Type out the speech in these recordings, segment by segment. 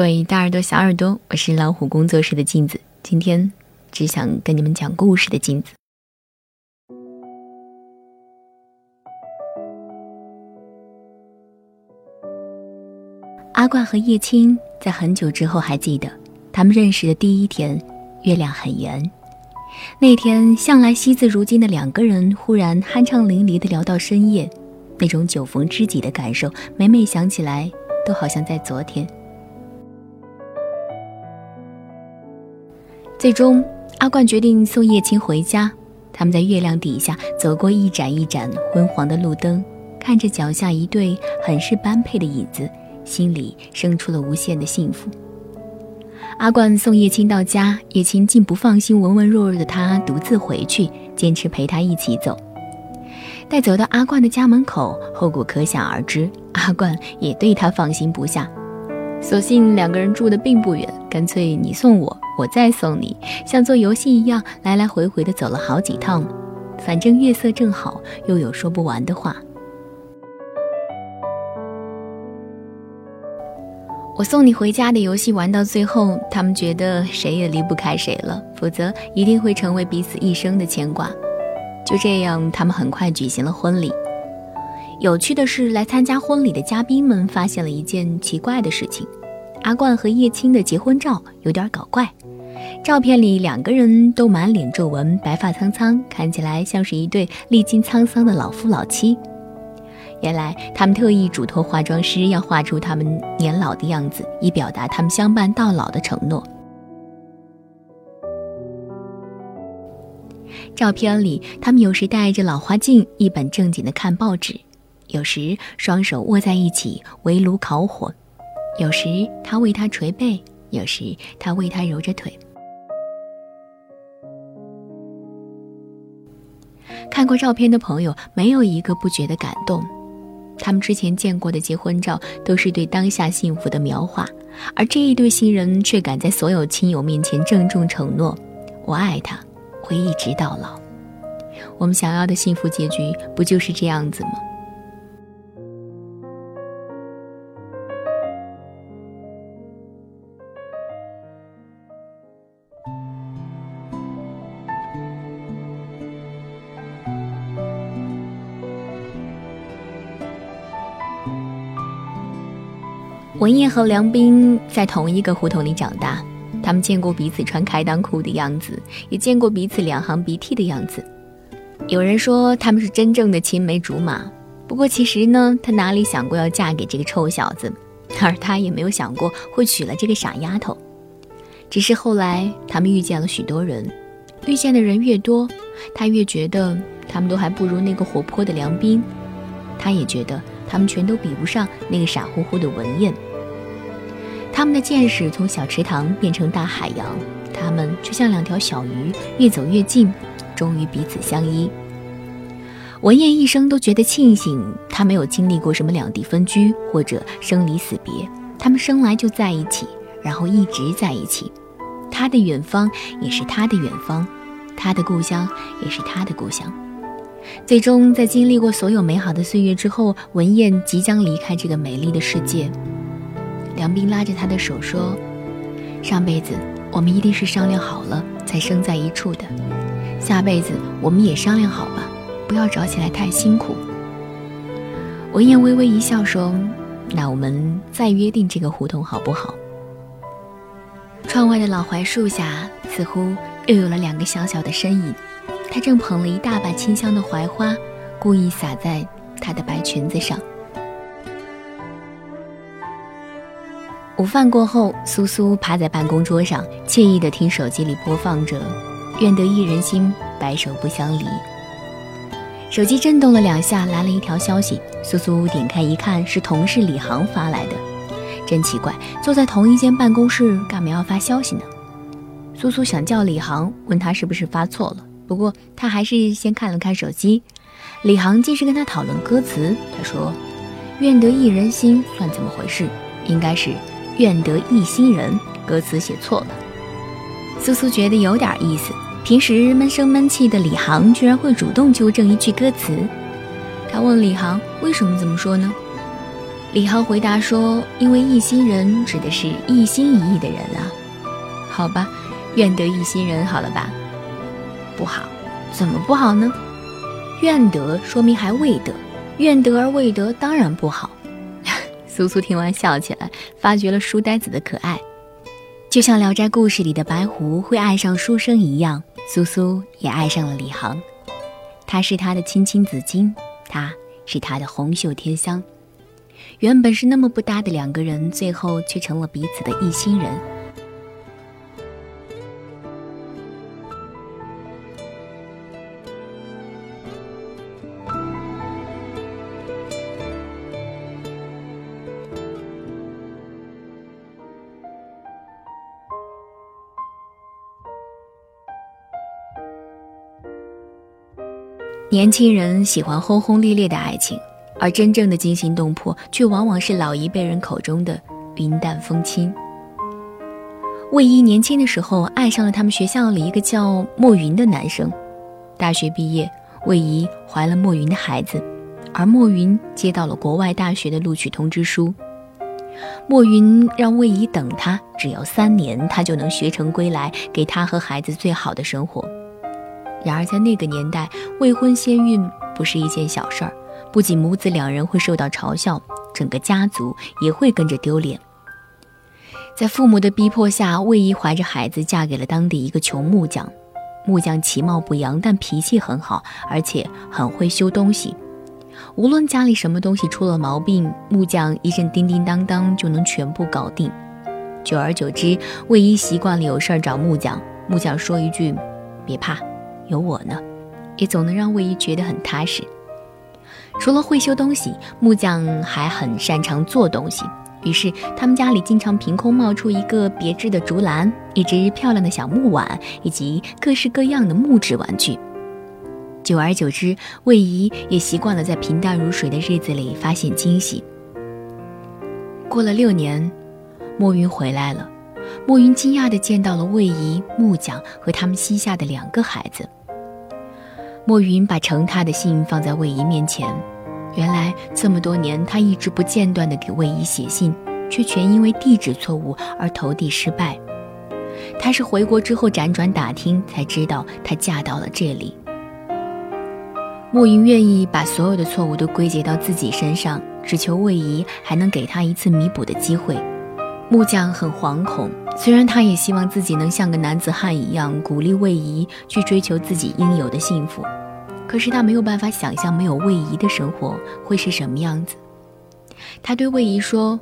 各位大耳朵、小耳朵，我是老虎工作室的镜子。今天只想跟你们讲故事的镜子。阿冠和叶青在很久之后还记得，他们认识的第一天，月亮很圆。那天向来惜字如金的两个人，忽然酣畅淋漓的聊到深夜，那种酒逢知己的感受，每每想起来，都好像在昨天。最终，阿冠决定送叶青回家。他们在月亮底下走过一盏一盏昏黄的路灯，看着脚下一对很是般配的椅子，心里生出了无限的幸福。阿冠送叶青到家，叶青竟不放心文文弱弱的他独自回去，坚持陪他一起走。待走到阿冠的家门口，后果可想而知，阿冠也对他放心不下。所幸两个人住的并不远，干脆你送我，我再送你，像做游戏一样来来回回的走了好几趟。反正月色正好，又有说不完的话。我送你回家的游戏玩到最后，他们觉得谁也离不开谁了，否则一定会成为彼此一生的牵挂。就这样，他们很快举行了婚礼。有趣的是，来参加婚礼的嘉宾们发现了一件奇怪的事情：阿冠和叶青的结婚照有点搞怪。照片里两个人都满脸皱纹，白发苍苍，看起来像是一对历经沧桑的老夫老妻。原来他们特意嘱托化妆师要画出他们年老的样子，以表达他们相伴到老的承诺。照片里，他们有时戴着老花镜，一本正经的看报纸。有时双手握在一起围炉烤火，有时他为她捶背，有时他为她揉着腿。看过照片的朋友，没有一个不觉得感动。他们之前见过的结婚照都是对当下幸福的描画，而这一对新人却敢在所有亲友面前郑重承诺：“我爱他，会一直到老。”我们想要的幸福结局，不就是这样子吗？文燕和梁斌在同一个胡同里长大，他们见过彼此穿开裆裤的样子，也见过彼此两行鼻涕的样子。有人说他们是真正的青梅竹马，不过其实呢，他哪里想过要嫁给这个臭小子，而他也没有想过会娶了这个傻丫头。只是后来他们遇见了许多人，遇见的人越多，他越觉得他们都还不如那个活泼的梁斌，他也觉得他们全都比不上那个傻乎乎的文燕。他们的见识从小池塘变成大海洋，他们就像两条小鱼，越走越近，终于彼此相依。文燕一生都觉得庆幸，她没有经历过什么两地分居或者生离死别，他们生来就在一起，然后一直在一起。他的远方也是他的远方，他的故乡也是他的故乡。最终，在经历过所有美好的岁月之后，文燕即将离开这个美丽的世界。梁斌拉着她的手说：“上辈子我们一定是商量好了才生在一处的，下辈子我们也商量好吧，不要找起来太辛苦。”文燕微微一笑说：“那我们再约定这个胡同好不好？”窗外的老槐树下，似乎又有了两个小小的身影，他正捧了一大把清香的槐花，故意洒在她的白裙子上。午饭过后，苏苏趴在办公桌上，惬意地听手机里播放着“愿得一人心，白首不相离”。手机震动了两下，来了一条消息。苏苏点开一看，是同事李航发来的。真奇怪，坐在同一间办公室，干嘛要发消息呢？苏苏想叫李航，问他是不是发错了。不过他还是先看了看手机。李航继续跟他讨论歌词。他说：“愿得一人心，算怎么回事？应该是。”愿得一心人，歌词写错了。苏苏觉得有点意思，平时闷声闷气的李航居然会主动纠正一句歌词。他问李航：“为什么这么说呢？”李航回答说：“因为一心人指的是一心一意的人啊。”好吧，愿得一心人，好了吧？不好，怎么不好呢？愿得说明还未得，愿得而未得，当然不好。苏苏听完笑起来，发觉了书呆子的可爱，就像《聊斋故事》里的白狐会爱上书生一样，苏苏也爱上了李航。他是他的青青子衿，他是他的红袖添香。原本是那么不搭的两个人，最后却成了彼此的一心人。年轻人喜欢轰轰烈烈的爱情。而真正的惊心动魄，却往往是老一辈人口中的云淡风轻。魏一年轻的时候爱上了他们学校里一个叫莫云的男生，大学毕业，魏一怀了莫云的孩子，而莫云接到了国外大学的录取通知书。莫云让魏一等他，只要三年，他就能学成归来，给他和孩子最好的生活。然而在那个年代，未婚先孕不是一件小事儿。不仅母子两人会受到嘲笑，整个家族也会跟着丢脸。在父母的逼迫下，魏姨怀着孩子嫁给了当地一个穷木匠。木匠其貌不扬，但脾气很好，而且很会修东西。无论家里什么东西出了毛病，木匠一阵叮叮当当就能全部搞定。久而久之，魏姨习惯了有事儿找木匠，木匠说一句“别怕，有我呢”，也总能让魏姨觉得很踏实。除了会修东西，木匠还很擅长做东西。于是，他们家里经常凭空冒出一个别致的竹篮、一只漂亮的小木碗，以及各式各样的木质玩具。久而久之，魏姨也习惯了在平淡如水的日子里发现惊喜。过了六年，莫云回来了。莫云惊讶地见到了魏姨、木匠和他们膝下的两个孩子。莫云把盛他的信放在魏姨面前，原来这么多年，他一直不间断地给魏姨写信，却全因为地址错误而投递失败。他是回国之后辗转打听才知道，她嫁到了这里。莫云愿意把所有的错误都归结到自己身上，只求魏姨还能给他一次弥补的机会。木匠很惶恐，虽然他也希望自己能像个男子汉一样鼓励魏姨去追求自己应有的幸福，可是他没有办法想象没有魏姨的生活会是什么样子。他对魏姨说：“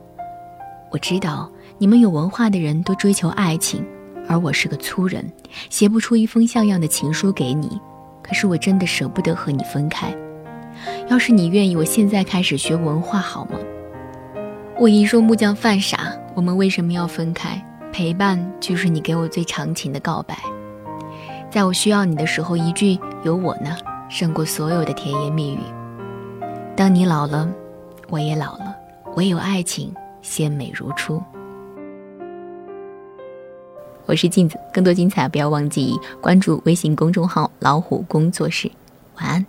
我知道你们有文化的人都追求爱情，而我是个粗人，写不出一封像样的情书给你。可是我真的舍不得和你分开。要是你愿意，我现在开始学文化好吗？”魏姨说：“木匠犯傻。”我们为什么要分开？陪伴就是你给我最长情的告白，在我需要你的时候，一句有我呢，胜过所有的甜言蜜语。当你老了，我也老了，唯有爱情鲜美如初。我是镜子，更多精彩不要忘记关注微信公众号“老虎工作室”。晚安。